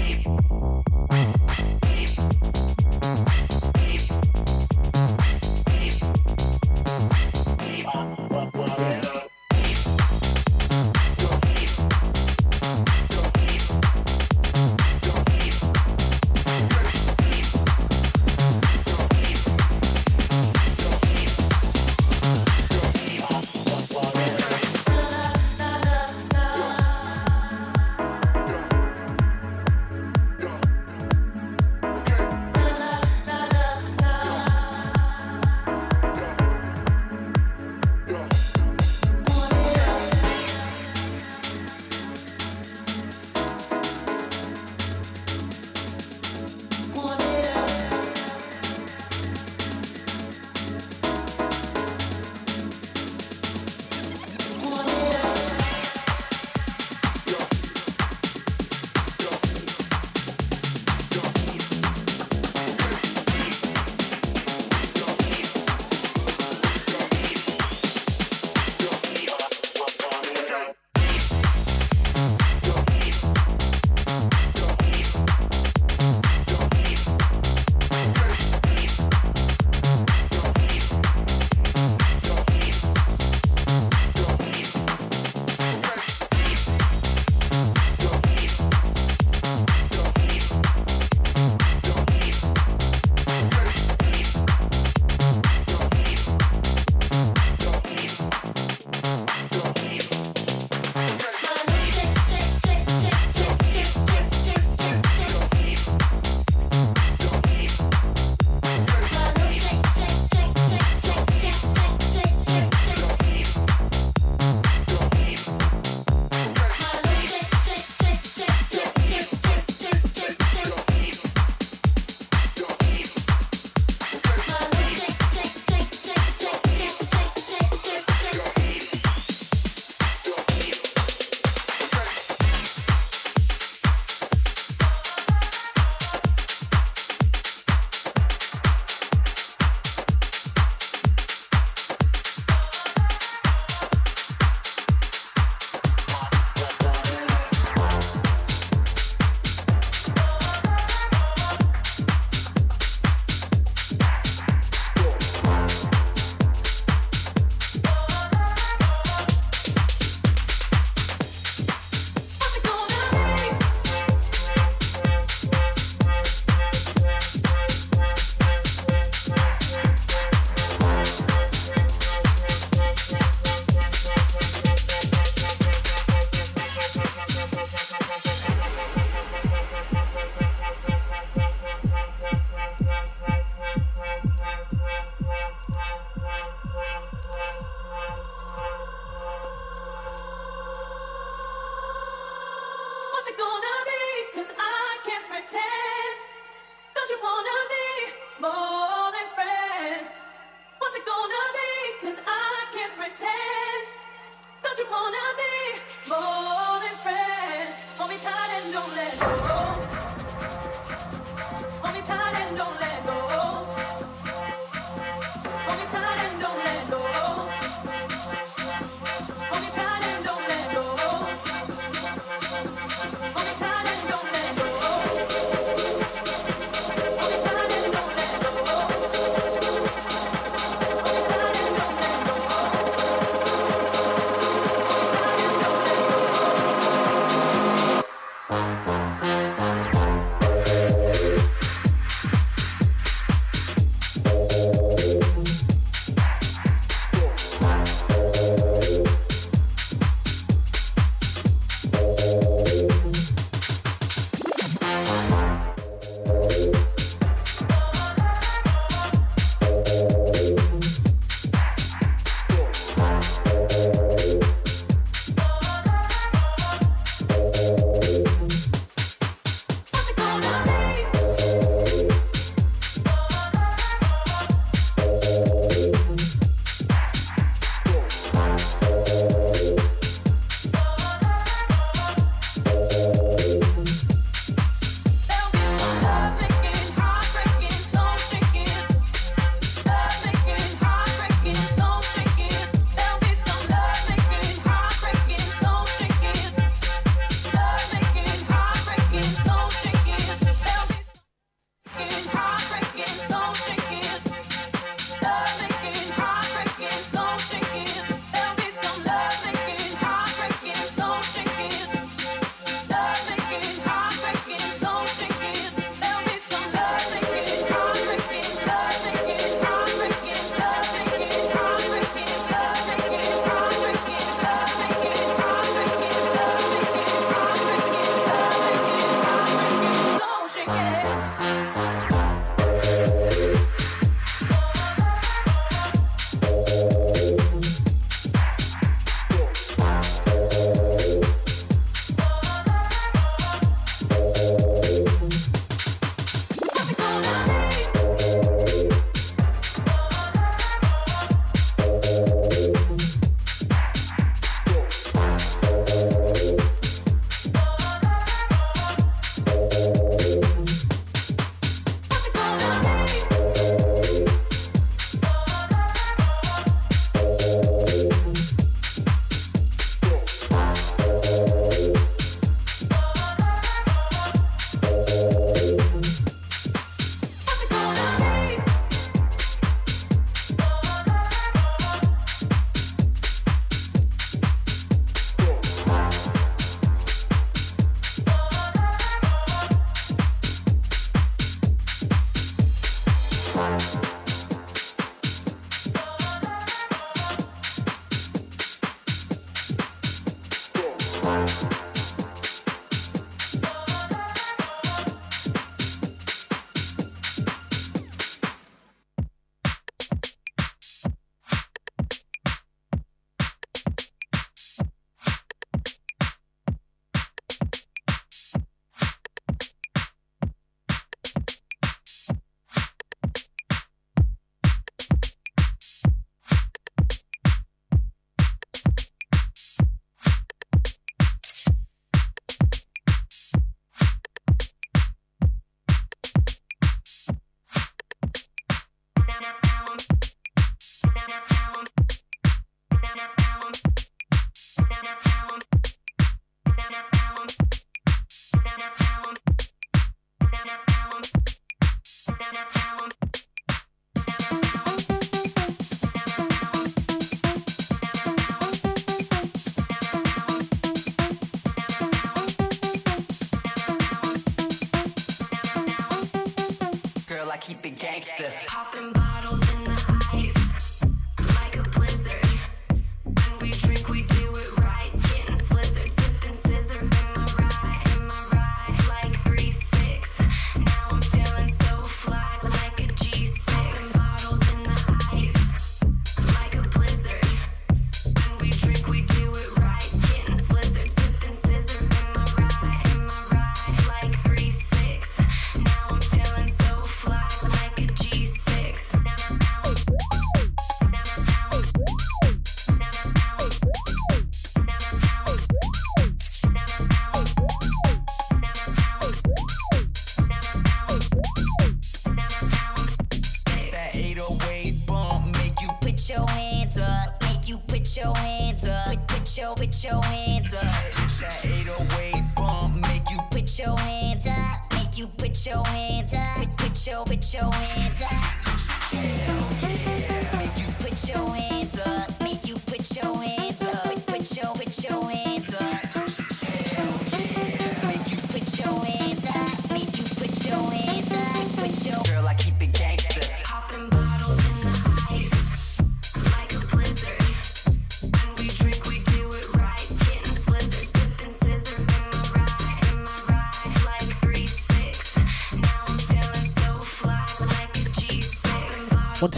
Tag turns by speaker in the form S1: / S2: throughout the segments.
S1: Thank you.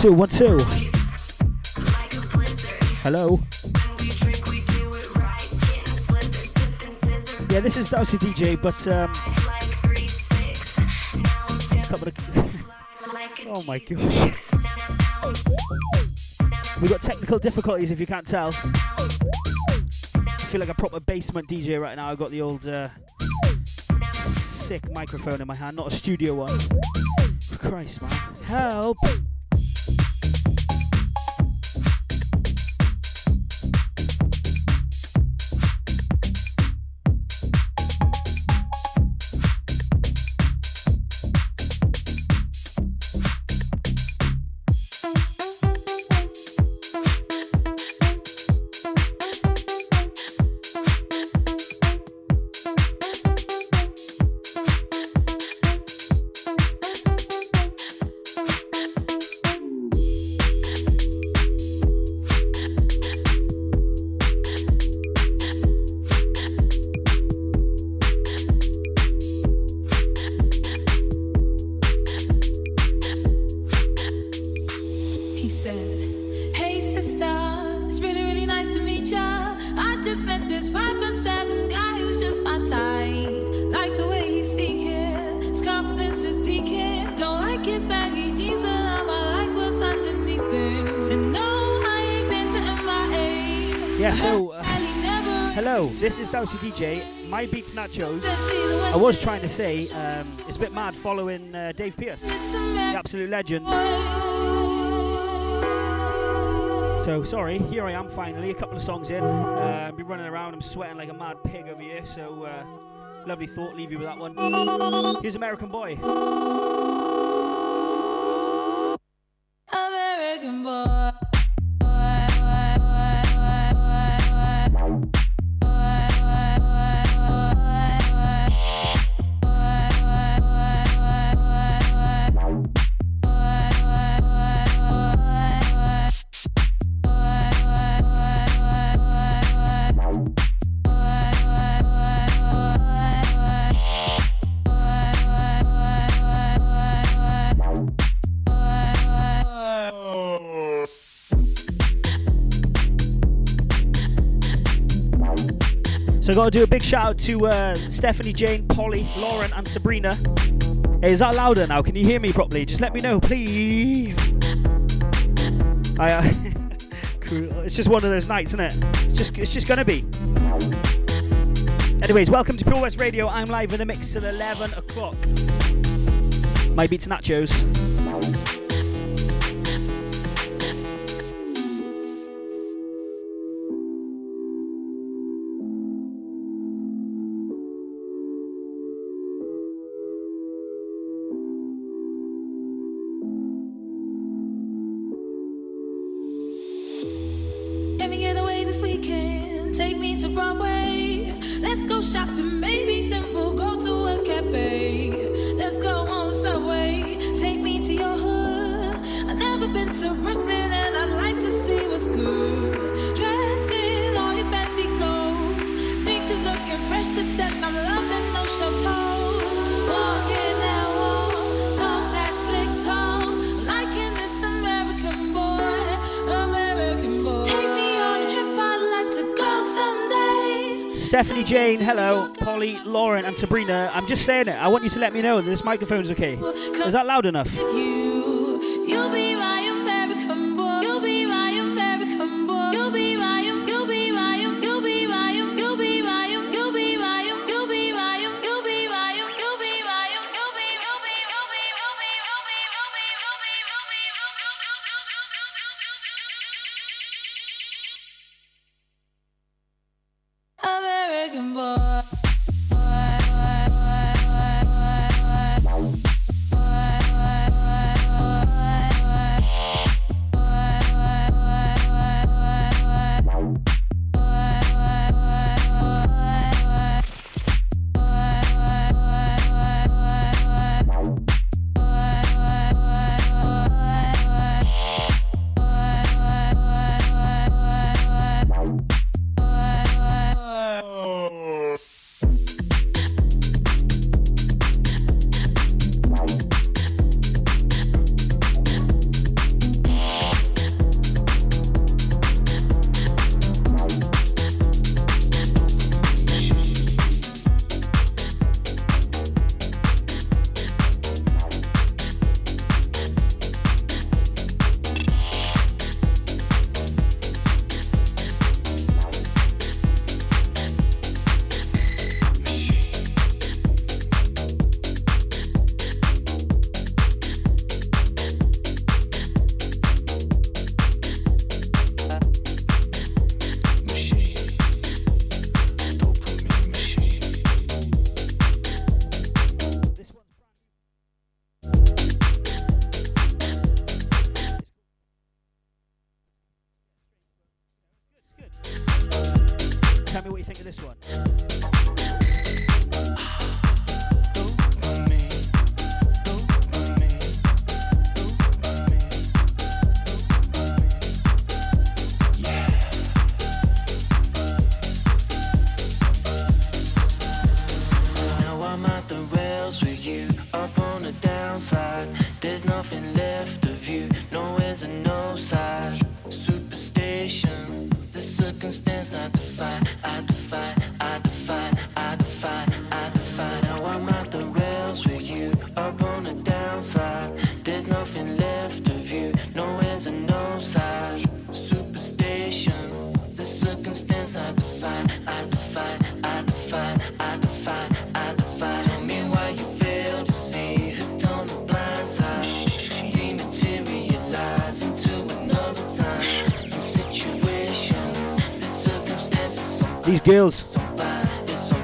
S1: Two, one, two. Hello. Yeah, this is Dowsy DJ, but um, of oh my gosh, we got technical difficulties if you can't tell. I feel like a proper basement DJ right now. I've got the old uh, sick microphone in my hand, not a studio one. Christ, man, help!
S2: DJ. My beats nachos. I was trying to say um, it's a bit mad following uh, Dave Pierce, the absolute legend. So sorry, here I am finally, a couple of songs in. Uh, I've been running around, I'm sweating like a mad pig over here. So uh, lovely thought, leave you with that one. Here's American Boy.
S3: American boy.
S2: So got to do a big shout out to uh, Stephanie, Jane, Polly, Lauren, and Sabrina. Hey, is that louder now? Can you hear me properly? Just let me know, please. I, uh, it's just one of those nights, isn't it? It's just, it's just gonna be. Anyways, welcome to Pure West Radio. I'm live in the mix till 11 o'clock. My beats nachos.
S3: Shopping, maybe then we'll go to a cafe. Let's go on subway. Take me to your hood. I've never been to Brooklyn
S2: Stephanie, Jane, hello, Polly, Lauren, and Sabrina. I'm just saying it. I want you to let me know that this microphone's okay. Is that loud enough? Tell me what you think of this one.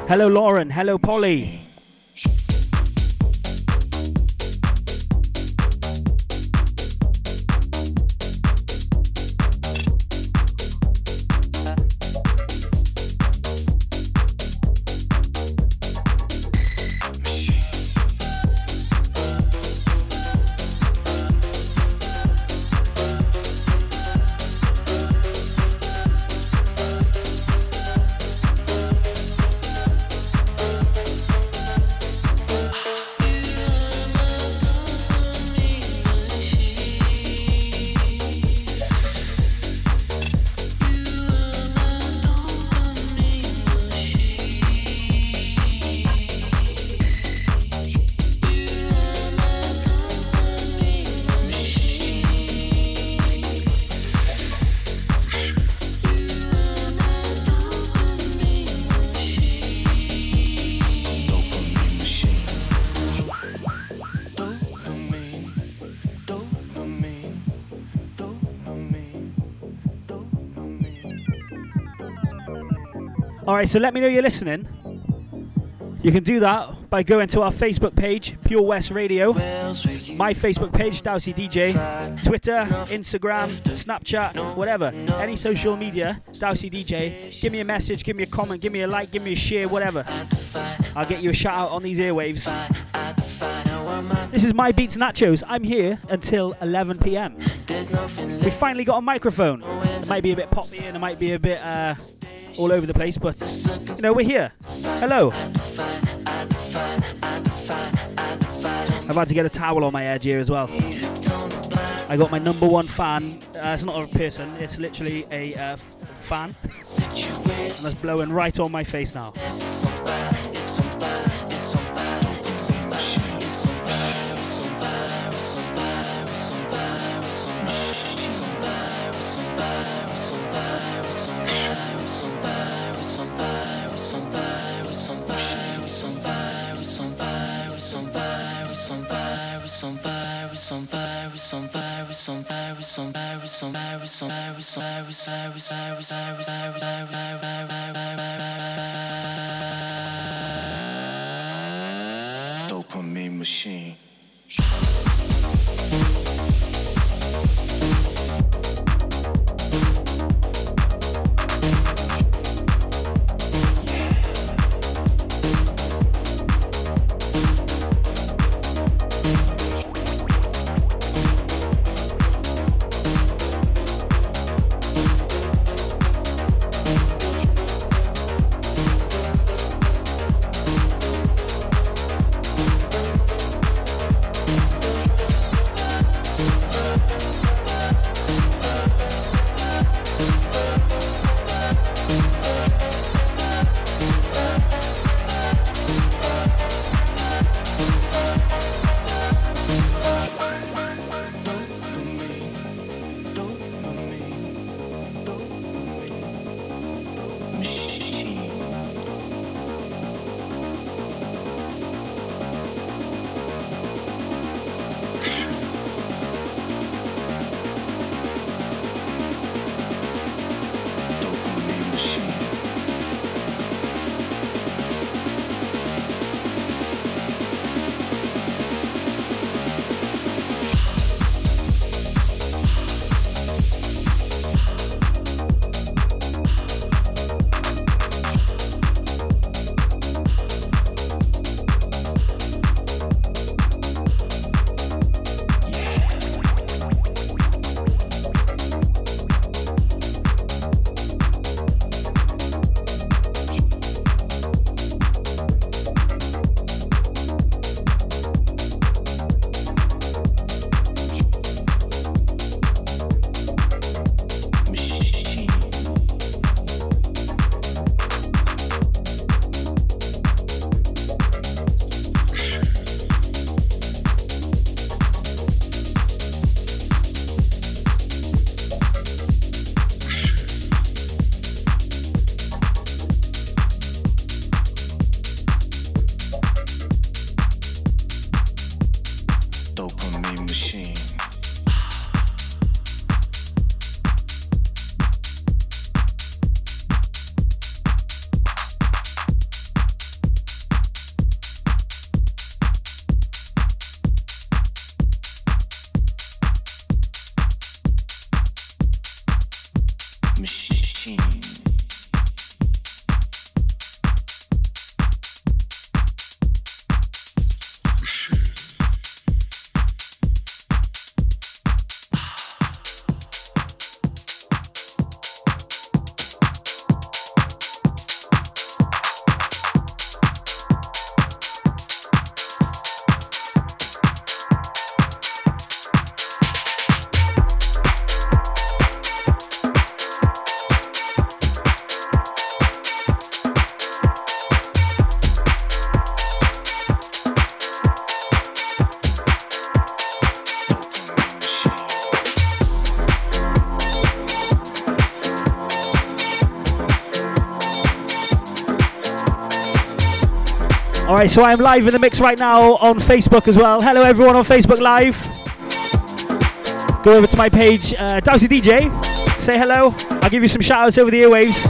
S4: Hello, Lauren. Hello, Polly. Alright, so let me know you're listening. You can do that by going to our Facebook page, Pure West Radio, my Facebook page, Dowsy DJ, Twitter, Instagram, Snapchat, whatever. Any social media, Dowsy DJ. Give me a message, give me a comment, give me a like, give me a share, whatever. I'll get you a shout out on these airwaves. This is My Beats Nachos. I'm here until 11 pm. We finally got a microphone. It might be a bit poppy and it might be a bit uh, all over the place, but you know, we're here. Hello. I've had to get a towel on my head here as well. I got my number one fan. Uh, it's not a person, it's literally a uh, fan. and that's blowing right on my face now.
S5: On virus on virus on virus on virus on virus on virus on virus virus virus virus virus dopamine machine
S6: Alright, so I'm live in the mix right now on Facebook as well. Hello, everyone on Facebook Live. Go over to my page, uh, Dowsy DJ. Say hello. I'll give you some shout outs over the airwaves.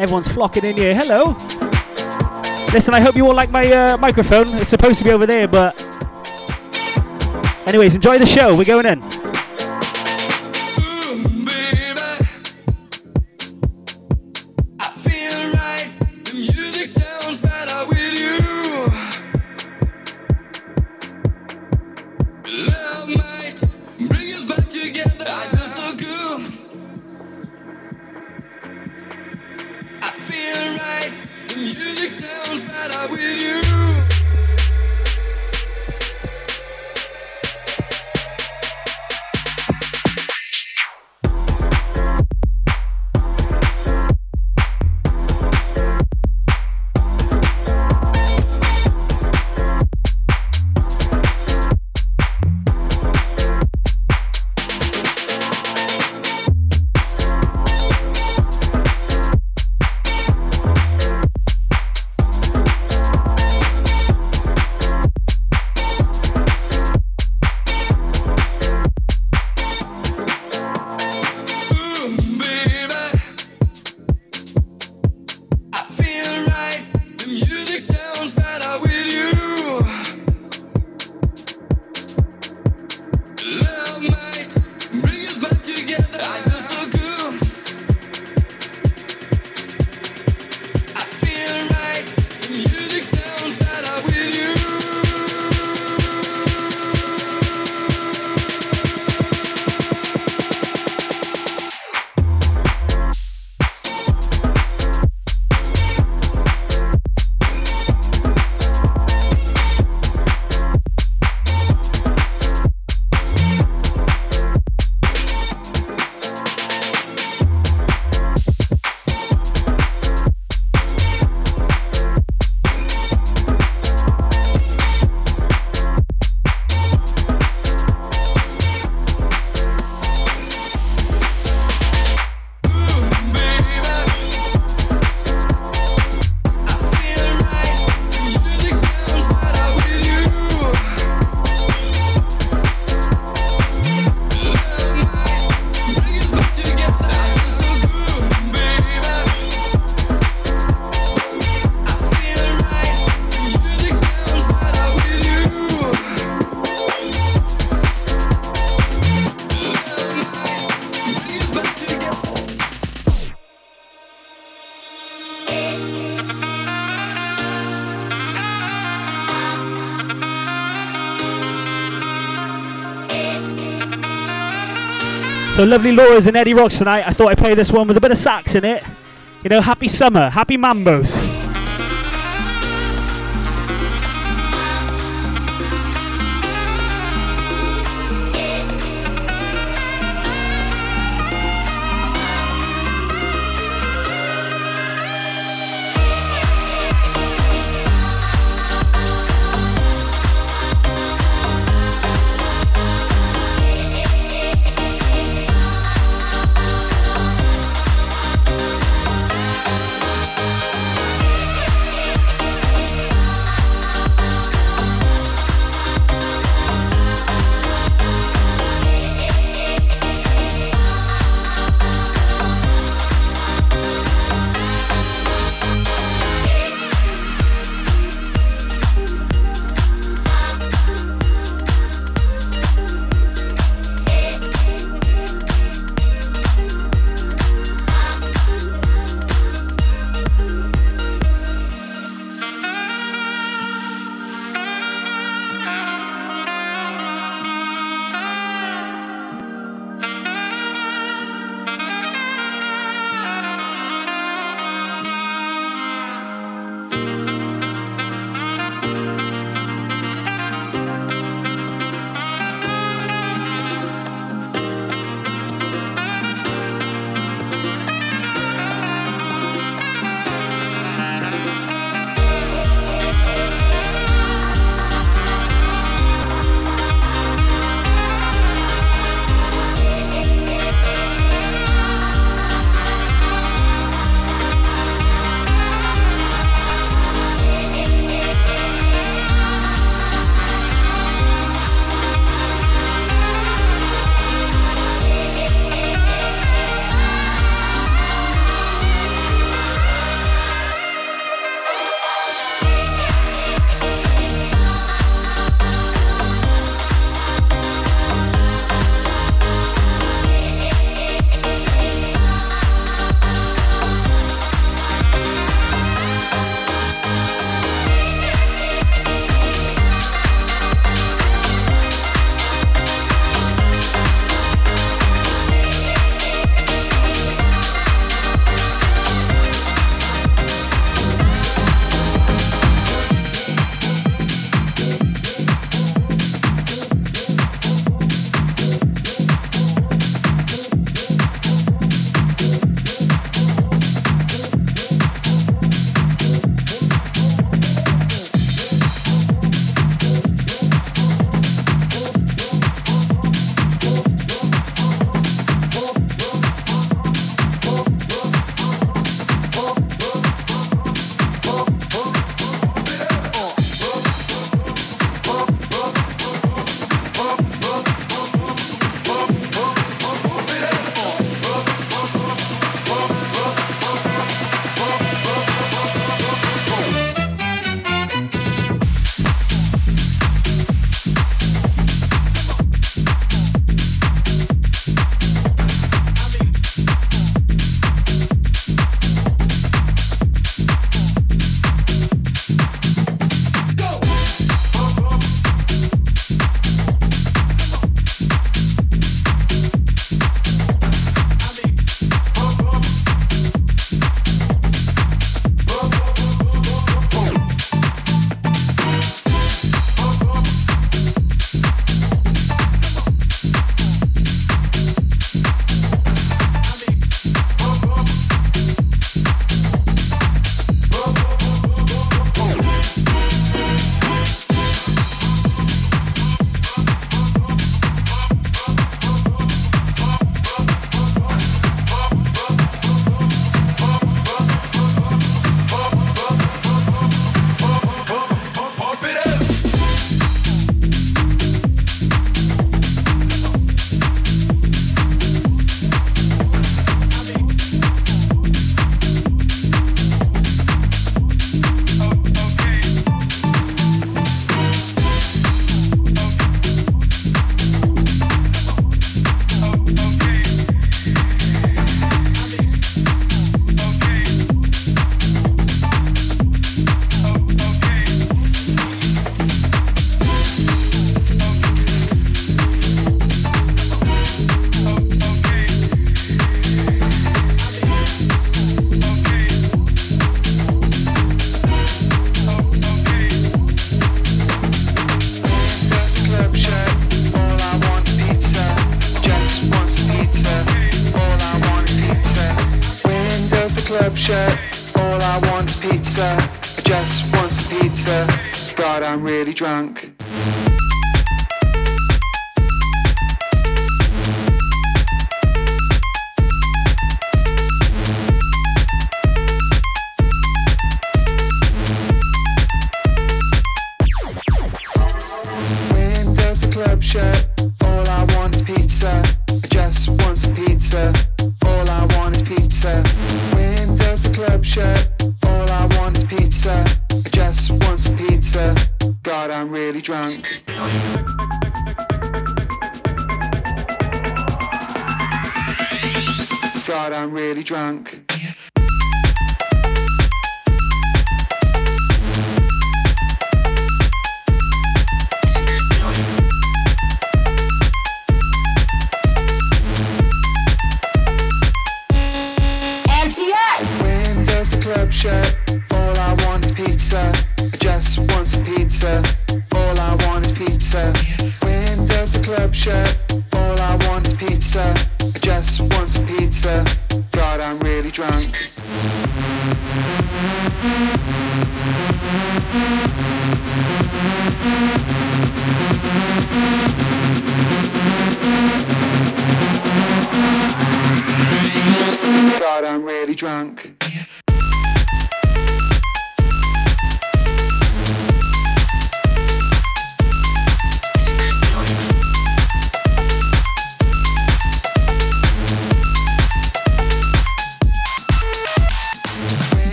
S6: Everyone's flocking in here. Hello. Listen, I hope you all like my uh, microphone. It's supposed to be over there, but. Anyways, enjoy the show. We're going in. So lovely Laura's and Eddie Rocks tonight. I thought I'd play this one with a bit of sax in it. You know, happy summer, happy mambos.
S7: God, I'm really drunk.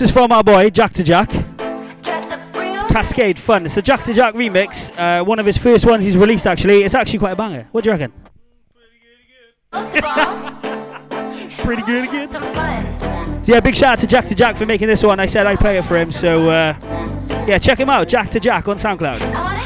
S1: This is from our boy Jack to Jack. Cascade Fun. It's the Jack to Jack remix. Uh, one of his first ones he's released actually. It's actually quite a banger. What do you reckon? Pretty good again. Pretty good again. So yeah, big shout out to Jack to Jack for making this one. I said I'd play it for him, so uh, yeah, check him out. Jack to Jack on SoundCloud.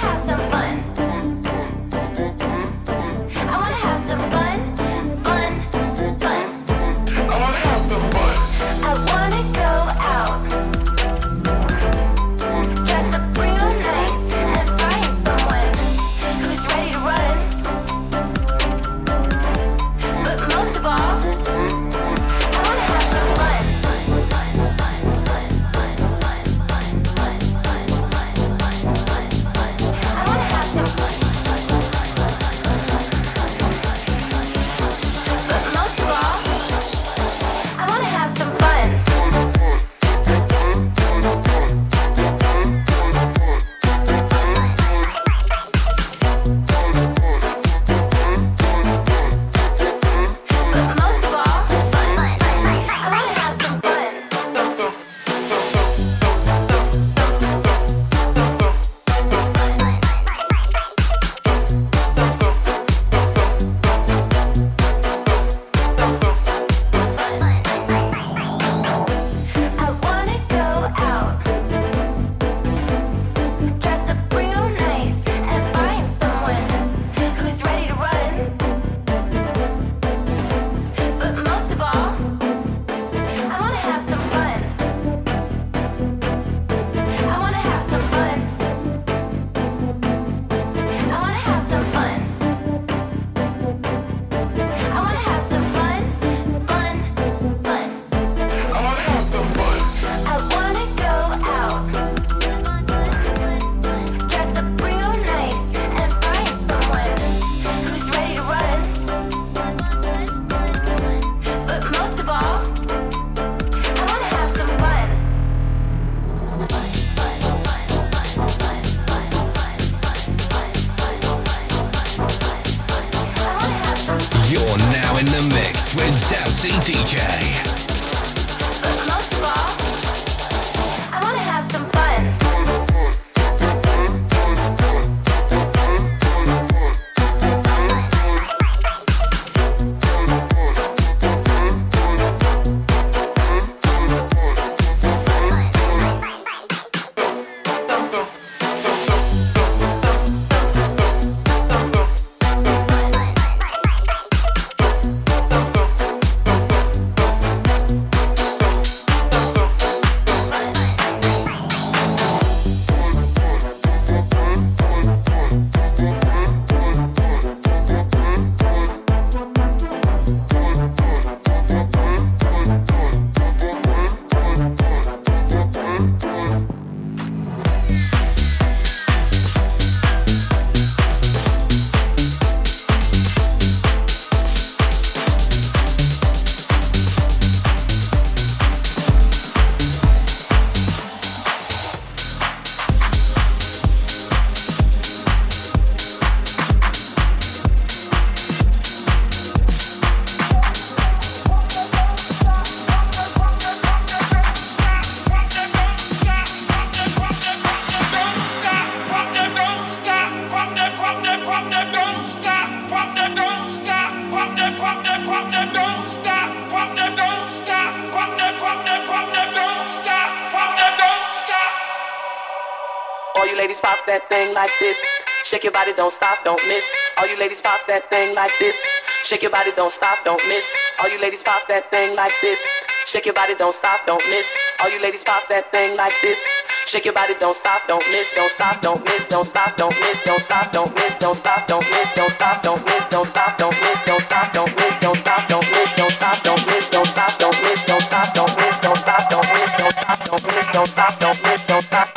S8: Don't stop, don't miss. All you ladies pop that thing like this. Shake your body, don't stop, don't miss. All you ladies pop that thing like this. Shake your body, don't stop, don't miss. All you ladies pop that thing like this. Shake your body, don't stop, don't miss, don't stop, don't miss, don't stop, don't miss, don't stop, don't miss, don't stop, don't miss, don't stop, don't miss, don't stop, don't miss, don't stop, don't miss, don't stop, don't miss, don't stop, don't miss, don't stop, don't miss, don't stop, don't miss, don't stop, don't miss, don't stop, don't miss, don't stop, don't miss, don't stop,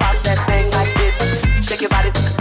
S8: pop that thing like this. Shake your body.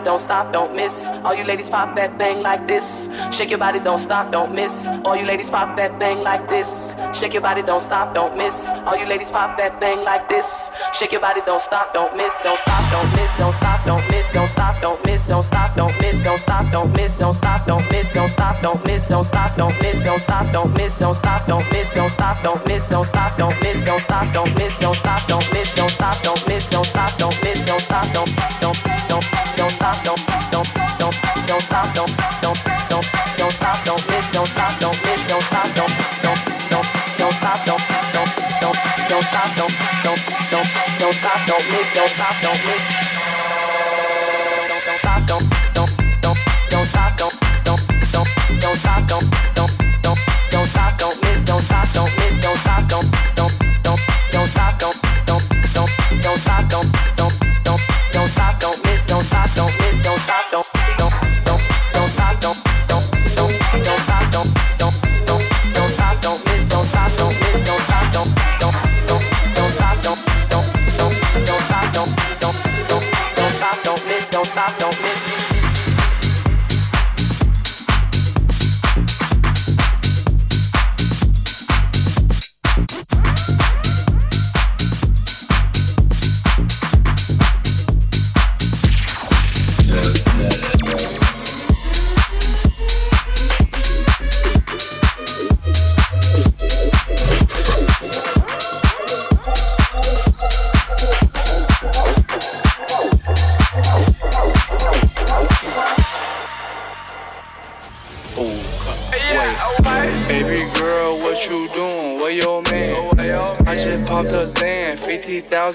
S8: Don't stop, don't miss. All you ladies pop that thing like this. Shake your body, don't stop, don't miss. All you ladies pop that thing like this. Shake your body, don't stop, don't miss. All you ladies pop that thing like this. Shake your body, don't stop, don't miss. Don't stop, don't miss. Don't stop, don't miss. Don't stop, don't miss. Don't stop, don't miss. Don't stop, don't miss. Don't stop, don't miss. Don't stop, don't miss. Don't stop, don't miss. Don't stop, don't miss. Don't stop, don't miss. Don't stop, don't miss. Don't stop, don't miss. Don't stop, don't miss. Don't stop, don't miss. Don't stop, don't miss. Don't stop, don't miss. Don't stop, don't don't don't don't stop, don't don't don't don't stop, don't don't don't don't stop, don't miss, don't stop, don't miss, don't stop, don't don't don't don't stop, don't don't don't don't stop, don't don't don't don't stop, don't miss, don't stop, don't miss.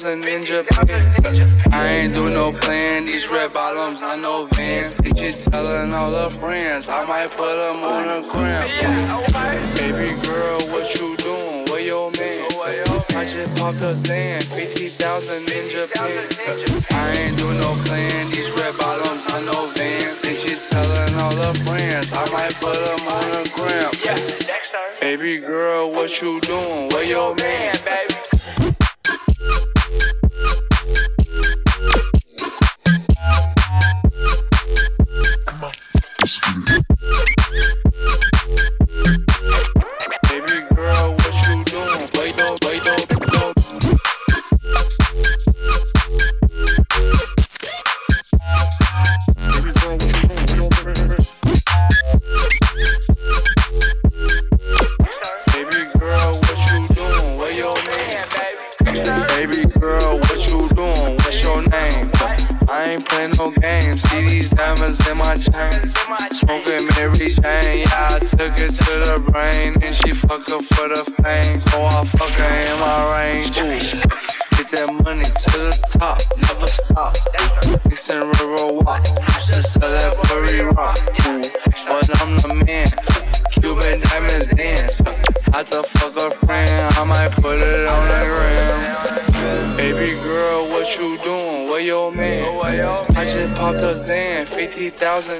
S6: And then.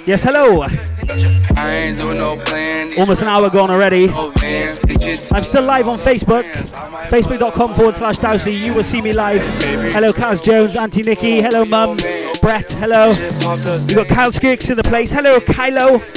S2: Yes, hello.
S6: No.
S2: Almost an hour gone already. I'm still live on Facebook. Facebook.com forward slash Dowsy. You will see me live. Hello, Kaz Jones, Auntie Nikki. Hello, Mum. Brett. Hello.
S6: just popped a
S2: We
S6: Zan.
S2: got Kyle Skirks in the place. Hello, Kylo.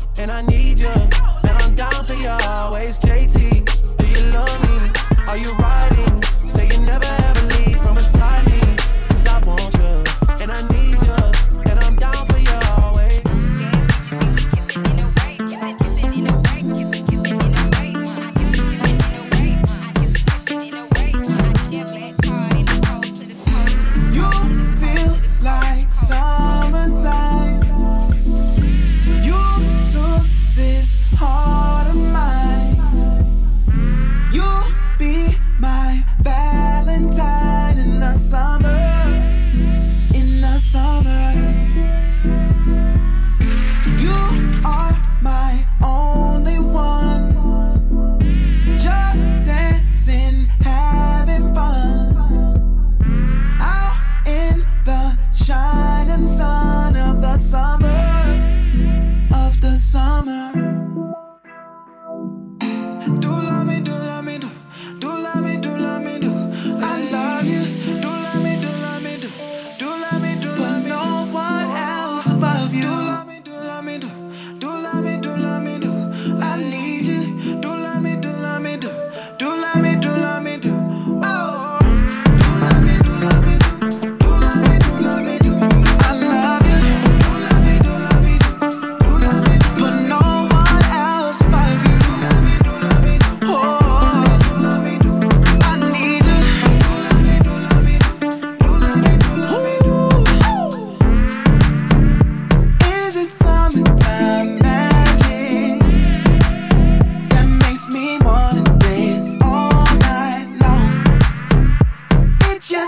S9: and I need you. And I'm down for you always. JT, do you love me? Are you riding?